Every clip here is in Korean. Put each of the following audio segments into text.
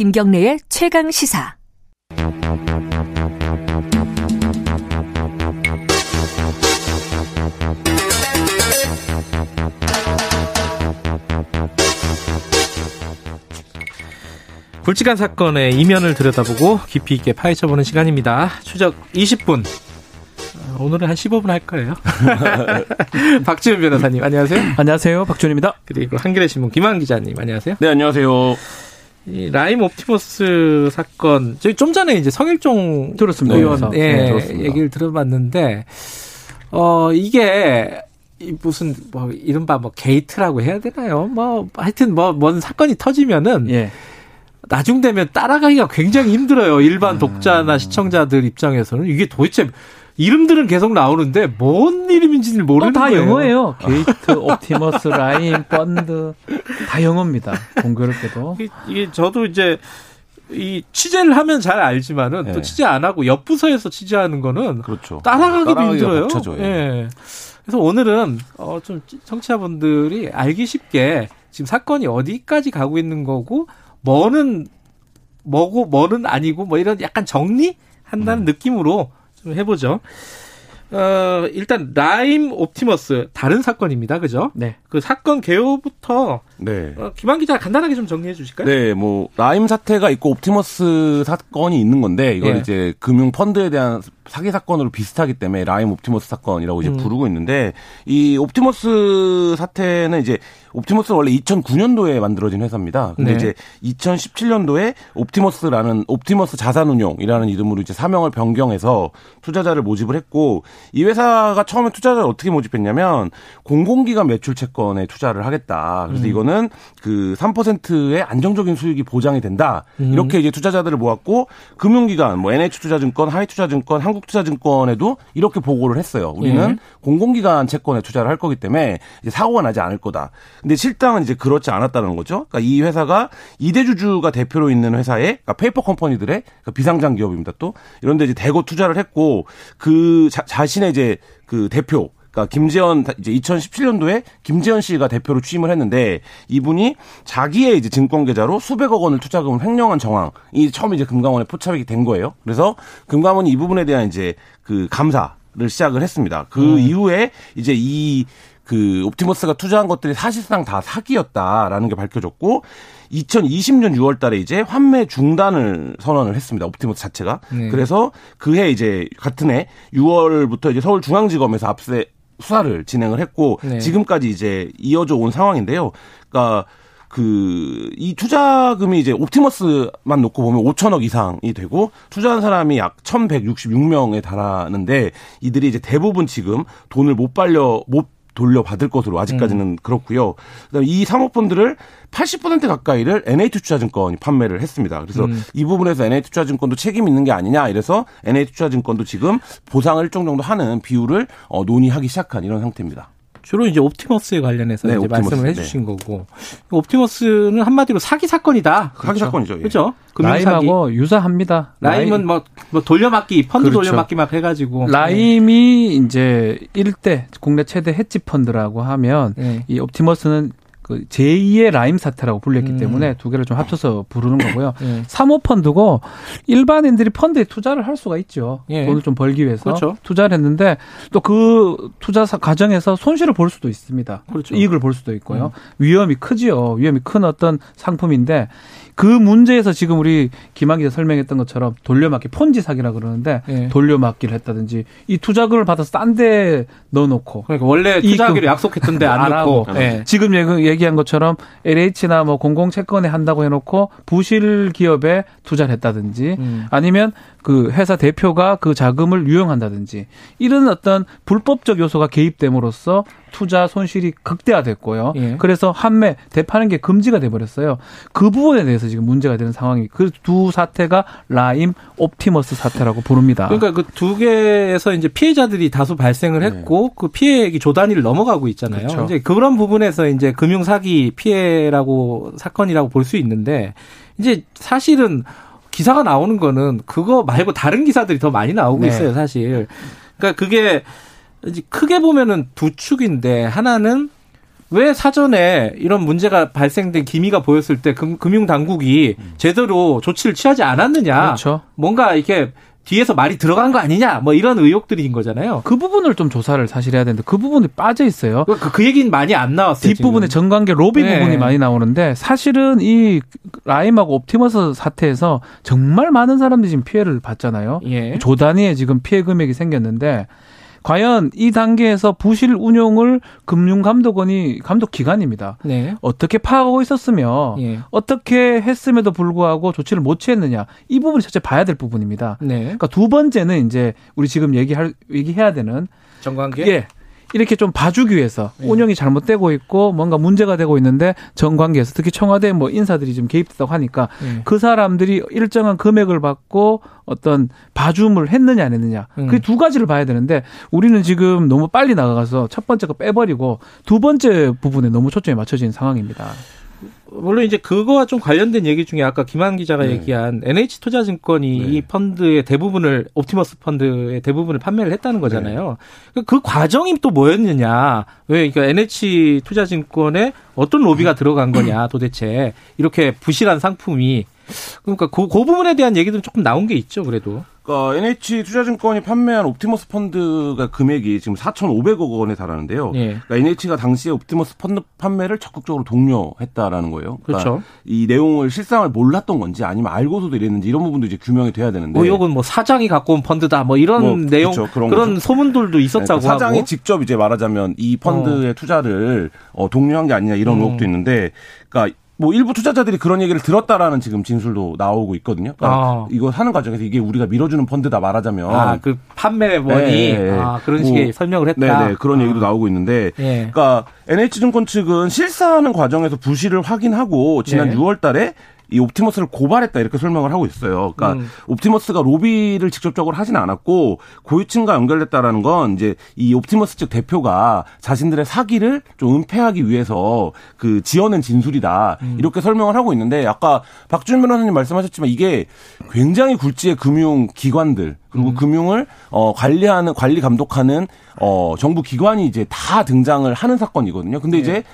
김경래의 최강 시사. 굵직한 사건의 이면을 들여다보고 깊이 있게 파헤쳐보는 시간입니다. 추적 20분. 어, 오늘은 한 15분 할 거예요. 박지훈 변호사님, 안녕하세요. 안녕하세요. 박지훈입니다. 그리고 한겨레 신문 김한 기자님, 안녕하세요. 네, 안녕하세요. 이 라임 옵티머스 사건, 저희 좀 전에 이제 성일종 들었습니다. 의원 네, 예, 들었습니다. 얘기를 들어봤는데, 어, 이게 이 무슨 뭐 이른바 뭐 게이트라고 해야 되나요? 뭐 하여튼 뭐 뭔 사건이 터지면은 예. 나중 되면 따라가기가 굉장히 힘들어요. 일반 음. 독자나 시청자들 입장에서는 이게 도대체 이름들은 계속 나오는데 뭔 이름인지를 모르는 어, 다 거예요. 영어예요. 게이트, 옵티머스, 라임, 펀드 다 영어입니다. 공교롭게도. 이게, 이게 저도 이제 이 취재를 하면 잘 알지만은 또 네. 취재 안 하고 옆 부서에서 취재하는 거는 그렇죠. 따라가기도 힘들어요. 벅차죠, 예. 예. 그래서 오늘은 어 좀 청취자분들이 알기 쉽게 지금 사건이 어디까지 가고 있는 거고 뭐는 뭐고 뭐는 아니고 뭐 이런 약간 정리 한다는 네. 느낌으로 좀 해보죠. 어 일단 라임 옵티머스 다른 사건입니다, 그죠? 네. 그 사건 개요부터 네. 어, 김한 기자 간단하게 좀 정리해 주실까요? 네, 뭐 라임 사태가 있고 옵티머스 사건이 있는 건데 이걸 예. 이제 금융 펀드에 대한 사기 사건으로 비슷하기 때문에 라임 옵티머스 사건이라고 이제 음. 부르고 있는데 이 옵티머스 사태는 이제 옵티머스는 원래 2009년도에 만들어진 회사입니다. 근데 네. 이제 2017년도에 옵티머스라는 옵티머스 자산운용이라는 이름으로 이제 사명을 변경해서 투자자를 모집을 했고 이 회사가 처음에 투자자를 어떻게 모집했냐면 공공기관 매출 채권에 투자를 하겠다. 그래서 음. 이거는 그 3%의 안정적인 수익이 보장이 된다. 음. 이렇게 이제 투자자들을 모았고 금융기관 뭐 NH투자증권, 하이투자증권, 한국투자증권에도 이렇게 보고를 했어요. 우리는 예. 공공기관 채권에 투자를 할 거기 때문에 이제 사고가 나지 않을 거다. 근데 실상은 이제 그렇지 않았다는 거죠. 그러니까 이 회사가 이대주주가 대표로 있는 회사의 그러니까 페이퍼 컴퍼니들의 그러니까 비상장 기업입니다. 또 이런데 이제 대거 투자를 했고 그 자, 자신의 이제 그 대표 그러니까 김재현 이제 2017년도에 김재현 씨가 대표로 취임을 했는데 이분이 자기의 이제 증권 계좌로 수백억 원을 투자금을 횡령한 정황이 처음 이제 금감원에 포착이 된 거예요. 그래서 금감원이 이 부분에 대한 이제 그 감사를 시작을 했습니다. 그 이후에 이제 이그 옵티머스가 투자한 것들이 사실상 다 사기였다라는 게 밝혀졌고 2020년 6월 달에 이제 환매 중단을 선언을 했습니다. 옵티머스 자체가. 네. 그래서 그해 이제 같은 해 6월부터 이제 서울중앙지검에서 압수해 수사를 진행을 했고 네. 지금까지 이제 이어져 온 상황인데요. 그러니까 그 이 투자금이 이제 옵티머스만 놓고 보면 5천억 이상이 되고 투자한 사람이 약 1,166명에 달하는데 이들이 이제 대부분 지금 돈을 못 발려 못 돌려받을 것으로 아직까지는 그렇고요. 그다음에 이 사모펀드를 80% 가까이를 NH투자증권이 판매를 했습니다. 그래서 음. 이 부분에서 NH투자증권도 책임 있는 게 아니냐 이래서 NH투자증권도 지금 보상을 일정 정도 하는 비율을 어, 논의하기 시작한 이런 상태입니다. 주로 이제 옵티머스에 관련해서 네, 이제 옵티머스, 말씀을 네. 해주신 거고 옵티머스는 한마디로 사기 사건이다. 사기 사건이죠, 예. 그렇죠. 라임하고 유사합니다. 라임은 뭐, 뭐 돌려막기 펀드 그렇죠. 돌려막기 막 해가지고 라임이 이제 1대 국내 최대 헤지 펀드라고 하면 네. 이 옵티머스는 그 제2의 라임 사태라고 불렸기 음. 때문에 두 개를 좀 합쳐서 부르는 거고요. 네. 사모펀드고 일반인들이 펀드에 투자를 할 수가 있죠. 예. 돈을 좀 벌기 위해서 그렇죠. 투자를 했는데 또 그 투자 사- 과정에서 손실을 볼 수도 있습니다. 그렇죠. 이익을 볼 수도 있고요. 음. 위험이 크지요. 위험이 큰 어떤 상품인데 그 문제에서 지금 우리 김한 기자 설명했던 것처럼 돌려막기 폰지 사기라 그러는데 예. 돌려막기를 했다든지 이 투자금을 받아서 딴 데 넣어놓고 그러니까 원래 투자하기로 약속했던데 안 안 넣고 하고. 예. 지금 얘기- 얘기한 것처럼 LH나 뭐 공공채권에 한다고 해놓고 부실 기업에 투자를 했다든지 음. 아니면 그 회사 대표가 그 자금을 유용한다든지 이런 어떤 불법적 요소가 개입됨으로써 투자 손실이 극대화됐고요. 예. 그래서 판매, 대파는 게 금지가 돼 버렸어요. 그 부분에 대해서 지금 문제가 되는 상황이 그 두 사태가 라임 옵티머스 사태라고 부릅니다. 그러니까 그 두 개에서 이제 피해자들이 다수 발생을 했고 그 피해액이 조 단위를 넘어가고 있잖아요. 그렇죠. 이제 그런 부분에서 이제 금융 사기 피해라고 사건이라고 볼 수 있는데 이제 사실은 기사가 나오는 거는 그거 말고 다른 기사들이 더 많이 나오고 네. 있어요, 사실. 그러니까 그게 크게 보면은 두 축인데 하나는 왜 사전에 이런 문제가 발생된 기미가 보였을 때 금, 금융 당국이 제대로 조치를 취하지 않았느냐? 그렇죠. 뭔가 이렇게 뒤에서 말이 들어간 거 아니냐? 뭐 이런 의혹들인 거잖아요. 그 부분을 좀 조사를 사실 해야 되는데 그 부분이 빠져 있어요. 그, 그 얘기는 많이 안 나왔어요. 뒷부분에. 정관계 로비 네. 부분이 많이 나오는데 사실은 이 라임하고 옵티머스 사태에서 정말 많은 사람들이 지금 피해를 봤잖아요. 예. 조 단위의 지금 피해 금액이 생겼는데 과연 이 단계에서 부실 운용을 금융감독원이 감독 기관입니다. 네. 어떻게 파악하고 있었으며 예. 어떻게 했음에도 불구하고 조치를 못 취했느냐 이 부분이 첫째 봐야 될 부분입니다. 네. 그러니까 두 번째는 이제 우리 지금 얘기할 얘기해야 되는 정관계. 예. 이렇게 좀 봐주기 위해서 예. 운영이 잘못되고 있고 뭔가 문제가 되고 있는데 정관계에서 특히 청와대 뭐 인사들이 좀 개입됐다고 하니까 예. 그 사람들이 일정한 금액을 받고 어떤 봐줌을 했느냐 안 했느냐 음. 그두 가지를 봐야 되는데 우리는 지금 너무 빨리 나가서 첫 번째 거 빼버리고 두 번째 부분에 너무 초점이 맞춰진 상황입니다. 물론 이제 그거와 좀 관련된 얘기 중에 아까 김한 기자가 네. 얘기한 NH투자증권이 네. 이 펀드의 대부분을 옵티머스 펀드의 대부분을 판매를 했다는 거잖아요. 그- 그 과정이 또 뭐였느냐? 왜 그러니까 NH투자증권에 어떤 로비가 들어간 거냐? 도대체 이렇게 부실한 상품이 그러니까 그, 그 부분에 대한 얘기들은 조금 나온 게 있죠, 그래도. 그러니까 NH 투자증권이 판매한 옵티머스 펀드가 금액이 지금 4,500억 원에 달하는데요. 예. 그러니까 NH가 당시에 옵티머스 펀드 판매를 적극적으로 독려했다라는 거예요. 그러니까 그렇죠. 이 내용을 실상을 몰랐던 건지 아니면 알고서도 이랬는지 이런 부분도 이제 규명이 돼야 되는데. 의혹은 뭐 사장이 갖고 온 펀드다, 뭐 이런 뭐, 내용 그렇죠. 그런 그런. 소문들도 있었다고 네, 그 사장이. 직접 이제 말하자면 이 펀드의 투자를 어, 독려한 게 아니냐 이런 음. 의혹도 있는데, 그러니까 뭐 일부 투자자들이 그런 얘기를 들었다라는 지금 진술도 나오고 있거든요. 그러니까 아. 이거 하는 과정에서 이게 우리가 밀어주는 펀드다 말하자면 아, 그 판매원이 네, 네. 아, 그런 뭐, 식의 설명을 했다. 네네 그런 얘기도 나오고 있는데, 예. 그러니까 NH증권 측은 실사하는 과정에서 부실을 확인하고 지난 네. 6월달에 이 옵티머스를 고발했다 이렇게 설명을 하고 있어요. 그러니까 음. 옵티머스가 로비를 직접적으로 하진 않았고 고위층과 연결됐다라는 건 이제 이 옵티머스 측 대표가 자신들의 사기를 좀 은폐하기 위해서 그 지어낸 진술이다 음. 이렇게 설명을 하고 있는데 아까 박준 변호사님 말씀하셨지만 이게 굉장히 굴지의 금융 기관들 그리고 음. 금융을 어 관리하는 관리 감독하는 어 정부 기관이 이제 다 등장을 하는 사건이거든요. 근데 네. 이제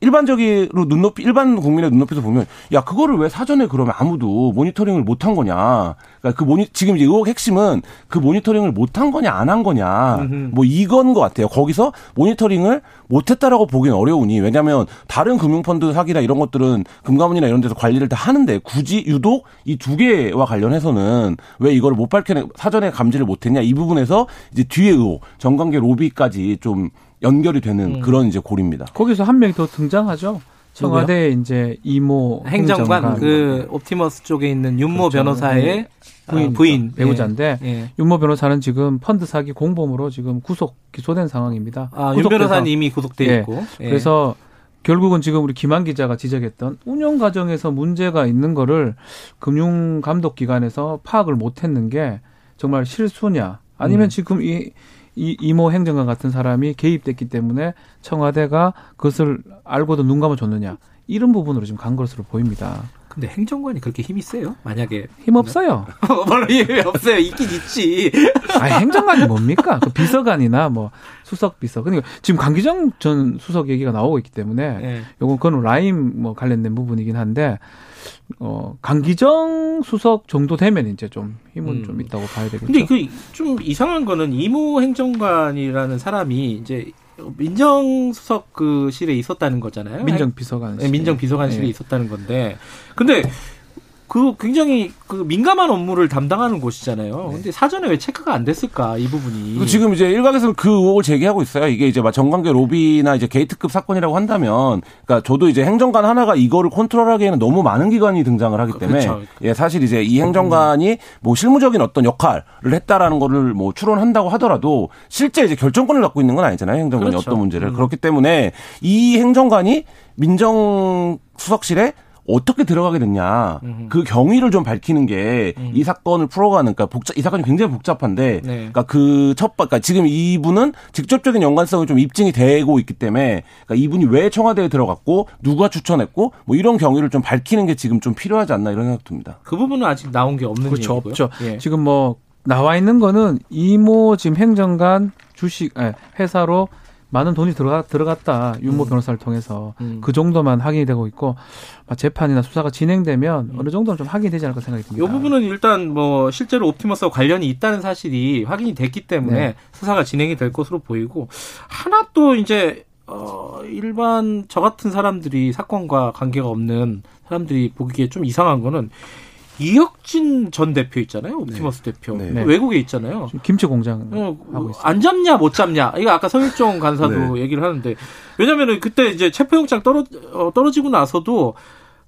일반적으로 눈높이 일반 국민의 눈높이에서 보면 야 그거를 왜 사전에 그러면 아무도 모니터링을 못한 거냐. 그러니까 그 모니 지금 이제 의혹 핵심은 그 모니터링을 못한 거냐 안 한 거냐. 음흠. 뭐 이건 것 같아요. 거기서 모니터링을 못했다라고 보기는 어려우니 왜냐하면 다른 금융펀드 사기나 이런 것들은 금감원이나 이런 데서 관리를 다 하는데 굳이 유독 이 두 개와 관련해서는 왜 이거를 못 밝혀내 사전에 감지를 못했냐. 이 부분에서 이제 뒤에 의혹 정관계 로비까지 좀 연결이 되는 음. 그런 이제 고리입니다. 거기서 한 명이 더 등장하죠. 청와대 이제 이모 행정관 그 옵티머스 쪽에 있는 윤모 그렇죠. 변호사의 부인, 아, 부인 배우자인데 예. 윤모 변호사는 지금 펀드 사기 공범으로 지금 구속 기소된 상황입니다. 아, 윤. 변호사는 이미 구속돼 예. 있고. 예. 그래서 결국은 지금 우리 김한 기자가 지적했던 운영 과정에서 문제가 있는 거를 금융 감독 기관에서 파악을 못 했는 게 정말 실수냐 아니면 음. 지금 이, 이 이모 행정관 같은 사람이 개입됐기 때문에 청와대가 그것을 알고도 눈 감아줬느냐 이런 부분으로 지금 간 것으로 보입니다. 근데 행정관이 그렇게 힘이 세요? 만약에 힘 없어요. 뭐라 힘이 없어요. 있긴 있지. 아 행정관이 뭡니까? 그 비서관이나 뭐 수석 비서. 그러니까 지금 강기정 전 수석 얘기가 나오고 있기 때문에 예. 요건 그건 라임 뭐 관련된 부분이긴 한데 어 강기정 수석 정도 되면 이제 좀 힘은 음. 좀 있다고 봐야 되겠죠. 근데 그 좀 이상한 거는 이모 행정관이라는 사람이 이제 민정수석 그 실에 있었다는 거잖아요. 민정 비서관 네, 민정 비서관실에 네. 있었다는 건데. 근데 그 굉장히 그 민감한 업무를 담당하는 곳이잖아요. 근데 사전에 왜 체크가 안 됐을까 이 부분이. 지금 이제 일각에서는 그 의혹을 제기하고 있어요. 이게 이제 막 정관계 로비나 이제 게이트급 사건이라고 한다면, 그러니까 저도 이제 행정관 하나가 이거를 컨트롤하기에는 너무 많은 기관이 등장을 하기 때문에, 그렇죠. 예 사실 이제 이 행정관이 뭐 실무적인 어떤 역할을 했다라는 거를 뭐 추론한다고 하더라도 실제 이제 결정권을 갖고 있는 건 아니잖아요. 행정관이 그렇죠. 어떤 문제를 음. 그렇기 때문에 이 행정관이 민정 수석실에 어떻게 들어가게 됐냐 음흠. 그 경위를 좀 밝히는 게이 음. 사건을 풀어가는 그러니까 복잡 이 사건이 굉장히 복잡한데 네. 그러니까 그첫 그러니까 지금 이분은 직접적인 연관성이 좀 입증이 되고 있기 때문에 그러니까 이분이 왜 청와대에 들어갔고 누가 추천했고 뭐 이런 경위를 좀 밝히는 게 지금 좀 필요하지 않나 이런 생각 듭니다. 그 부분은 아직 나온 게 없는 그렇죠 얘기고요. 없죠. 예. 지금 뭐 나와 있는 거는 이모 지금 행정관 주식 아, 회사로 많은 돈이 들어가, 들어갔다. 윤모 변호사를 통해서. 음. 그 정도만 확인이 되고 있고, 막 재판이나 수사가 진행되면 어느 정도는 좀 확인이 되지 않을까 생각이 듭니다. 이 부분은 일단 뭐 실제로 옵티머스와 관련이 있다는 사실이 확인이 됐기 때문에 네. 수사가 진행이 될 것으로 보이고 하나 또 이제 어 일반 저 같은 사람들이 사건과 관계가 없는 사람들이 보기에 좀 이상한 거는 이혁진 전 대표 있잖아요. 옵티머스 대표. 네. 외국에 있잖아요. 김치 공장 어, 하고 있어요. 안 잡냐 못 잡냐 이거 아까 성일종 간사도 얘기를 하는데 왜냐면은 그때 이제 체포영장 떨어 어, 떨어지고 나서도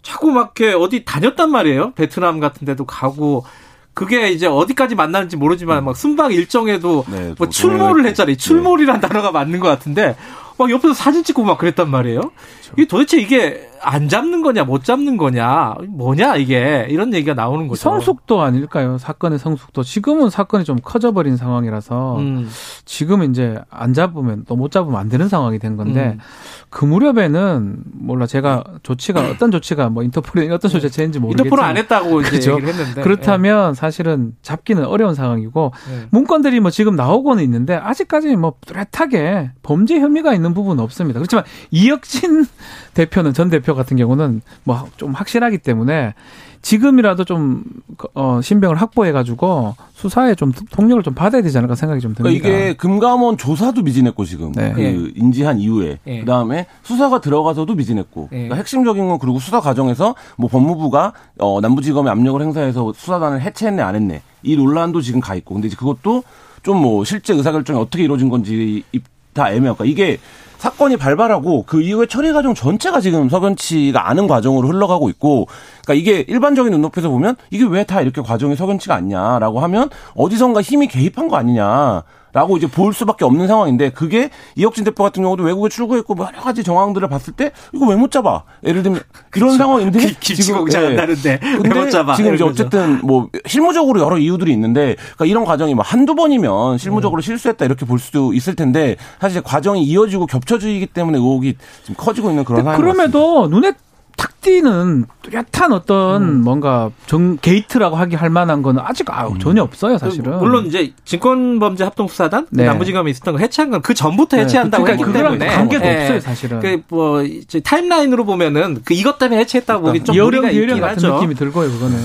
자꾸 막 이렇게 어디 다녔단 말이에요 베트남 같은 데도 가고 그게 이제 어디까지 만나는지 모르지만 막 순방 일정에도 네, 뭐또 출몰을 동행을 했잖아요 했고. 출몰이란 단어가 맞는 것 같은데 막 옆에서 사진 찍고 막 그랬단 말이에요 이게 도대체 이게 안 잡는 거냐 못 잡는 거냐 뭐냐 이게 이런 얘기가 나오는 거죠 성숙도 아닐까요? 사건의 성숙도. 지금은 사건이 좀 커져버린 상황이라서 음. 지금 이제 안 잡으면 또 못 잡으면 안 되는 상황이 된 건데 음. 그 무렵에는 몰라 제가 조치가 어떤 조치가 뭐 인터폴이 어떤 조치가 제인지 모르겠지만 인터폴은 안 했다고 이제 그죠. 얘기를 했는데 그렇다면 사실은 잡기는 어려운 상황이고 예. 문건들이 뭐 지금 나오고는 있는데 아직까지 뭐 뚜렷하게 범죄 혐의가 있는 부분은 없습니다. 그렇지만 이혁진 대표는 전 대표 같은 경우는 뭐 좀 확실하기 때문에 지금이라도 좀 어, 신병을 확보해 가지고 수사에 좀 통력을 좀 받아야 되지 않을까 생각이 좀 듭니다. 그러니까 이게 금감원 조사도 미진했고 지금 네. 그 예. 인지한 이후에 예. 그다음에 수사가 들어가서도 미진했고 예. 그러니까 핵심적인 건 그리고 수사 과정에서 뭐 법무부가 어 남부지검에 압력을 행사해서 수사단을 해체했네 안 했네 이 논란도 지금 가 있고 근데 이제 그것도 좀 뭐 실제 의사결정이 어떻게 이루어진 건지 이- 다 애매하고 그러니까 이게 사건이 발발하고 그 이후에 처리 과정 전체가 지금 석연치가 않은 과정으로 흘러가고 있고, 그러니까 이게 일반적인 눈높이에서 보면 이게 왜 다 이렇게 과정이 석연치가 않냐라고 하면 어디선가 힘이 개입한 거 아니냐. 라고 이제 볼 수밖에 없는 상황인데 그게 이혁진 대표 같은 경우도 외국에 출국했고 뭐 여러 가지 정황들을 봤을 때 이거 왜 못 잡아? 예를 들면 이런 상황인데 기- 김치 공장 예. 한다는데 못 잡아? 지금 이제. 어쨌든 뭐 실무적으로 여러 이유들이 있는데 그러니까 이런 과정이 뭐 한두 번이면 실무적으로 실수했다 이렇게 볼 수도 있을 텐데 사실 과정이 이어지고 겹쳐지기 때문에 의혹이 지금 커지고 있는 그런 같습니다. 그럼에도 눈에 탁 띄는 뚜렷한 어떤 뭔가 정 게이트라고 하기 할 만한 거는 아직 아우 전혀 없어요, 사실은. 물론 이제 진권범죄 합동수사단 그 네. 남부지검에 있었던 거 해체한 건 그 전부터 해체한다고 그러니까 했기 그거랑 때문에 관계도 예. 없어요, 사실은. 그뭐 타임라인으로 보면은 그 이것 때문에 해체했다고 보기 좀 여령 무리가 여령 있긴 같은 하죠. 느낌이 들고요, 그거는.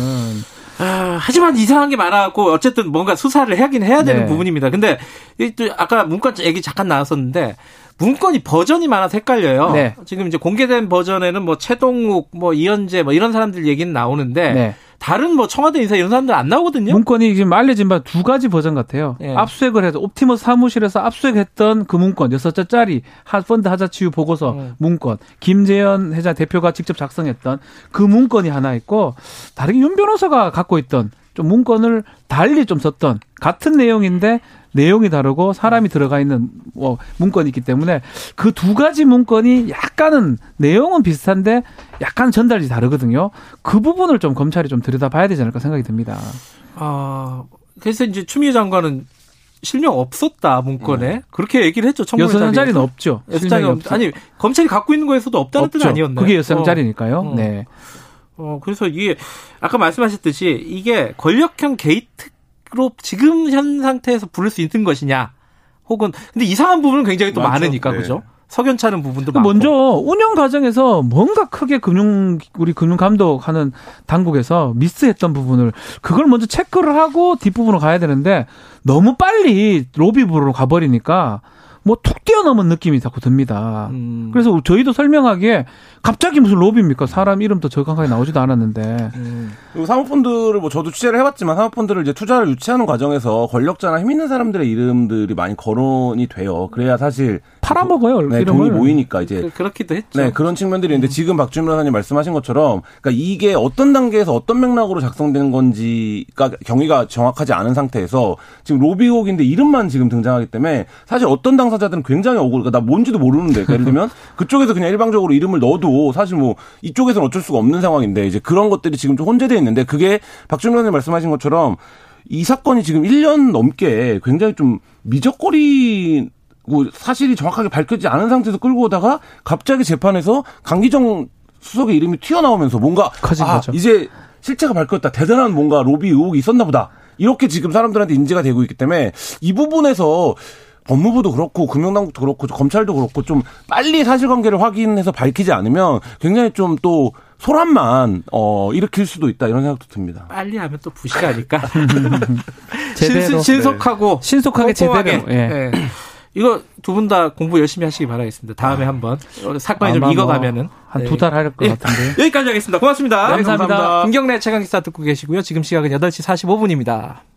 아, 하지만 이상한 게 많아갖고 어쨌든 뭔가 수사를 하긴 해야 되는 네. 부분입니다. 근데 이또 아까 문건 얘기 잠깐 나왔었는데 문건이 버전이 많아서 헷갈려요. 네. 지금 이제 공개된 버전에는 뭐 채동욱, 뭐 이헌재 뭐 이런 사람들 얘기는 나오는데 네. 다른 뭐 청와대 인사 이런 사람들 안 나오거든요. 문건이 지금 알려진 바 두 가지 버전 같아요. 예. 압수수색을 해서 옵티머스 사무실에서 압수수색했던 그 문건 여섯 장짜리 하- 펀드 하자치유 보고서 음. 문건 김재현 회장 대표가 직접 작성했던 그 문건이 하나 있고 다른 윤 변호사가 갖고 있던 좀 문건을 달리 좀 썼던 같은 내용인데 내용이 다르고 사람이 들어가 있는 뭐 문건이 있기 때문에 그 두 가지 문건이 약간은 내용은 비슷한데 약간 전달이 다르거든요. 그 부분을 좀 검찰이 좀 들여다봐야 되지 않을까 생각이 듭니다. 아, 그래서 이제 추미애 장관은 실명 없었다 문건에 네. 그렇게 얘기를 했죠. 청문회 여섯. 장짜리는 없죠. 여섯 장이 없, 아니 검찰이 갖고 있는 거에서도 없다는 뜻 없죠. 아니었나요? 그게 여섯 어. 장짜리니까요. 어. 네. 어, 그래서 이게 아까 말씀하셨듯이 이게 권력형 게이트 로 지금 현 상태에서 부를 수 있는 것이냐, 혹은 근데 이상한 부분은 굉장히 또 많죠. 많으니까 네. 그죠? 석연찮은 부분도 많고. 먼저 운영 과정에서 뭔가 크게 금융 우리 금융 감독하는 당국에서 미스했던 부분을 그걸 먼저 체크를 하고 뒷부분으로 가야 되는데 너무 빨리 로비부로 가버리니까 뭐 툭 뛰어넘은 느낌이 자꾸 듭니다. 음. 그래서 저희도 설명하기에 갑자기 무슨 로비입니까? 사람 이름도 정확하게 나오지도 않았는데. 음. 그리고 사모펀드를 뭐 저도 취재를 해봤지만 사모펀드를 이제 투자를 유치하는 과정에서 권력자나 힘 있는 사람들의 이름들이 많이 거론이 돼요. 그래야 사실 팔아먹어요, 네. 돈이 모이니까 이제 그- 그렇기도 했죠. 네, 그런 측면들이 있는데 지금 박주민 변호사님 말씀하신 것처럼 그러니까 이게 어떤 단계에서 어떤 맥락으로 작성된 건지가 경위가 정확하지 않은 상태에서 지금 로비 의혹인데 이름만 지금 등장하기 때문에 사실 어떤 당사자들은 굉장히 억울, 그러니까 나 뭔지도 모르는데 그러니까 예를 들면 그쪽에서 그냥 일방적으로 이름을 넣어도 사실 뭐 이쪽에서는 어쩔 수가 없는 상황인데 이제 그런 것들이 지금 좀 혼재되어 있는데 그게 박주민 변호사님 말씀하신 것처럼 이 사건이 지금 1년 넘게 굉장히 좀 미적거리 고 사실이 정확하게 밝혀지지 않은 상태에서 끌고 오다가 갑자기 재판에서 강기정 수석의 이름이 튀어나오면서 뭔가 커진 아, 거죠. 이제 실체가 밝혔다. 대단한 뭔가 로비 의혹이 있었나 보다. 이렇게 지금 사람들한테 인지가 되고 있기 때문에 이 부분에서 법무부도 그렇고 금융당국도 그렇고 검찰도 그렇고 좀 빨리 사실관계를 확인해서 밝히지 않으면 굉장히 좀 또 소란만 어 일으킬 수도 있다 이런 생각도 듭니다. 빨리 하면 또 부시가니까 제대로 신, 속하고 신속하게 꼼꼼하게. 제대로. 예. 예. 이거 두 분 다 공부 열심히 하시기 바라겠습니다. 다음에 한번 어, 사건이 좀 익어가면은 네. 한두 달 할것 예. 같은데. 여기까지 하겠습니다. 고맙습니다. 감사합니다. 김경래 최강 기사 듣고 계시고요. 지금 시각은 8시 45분입니다.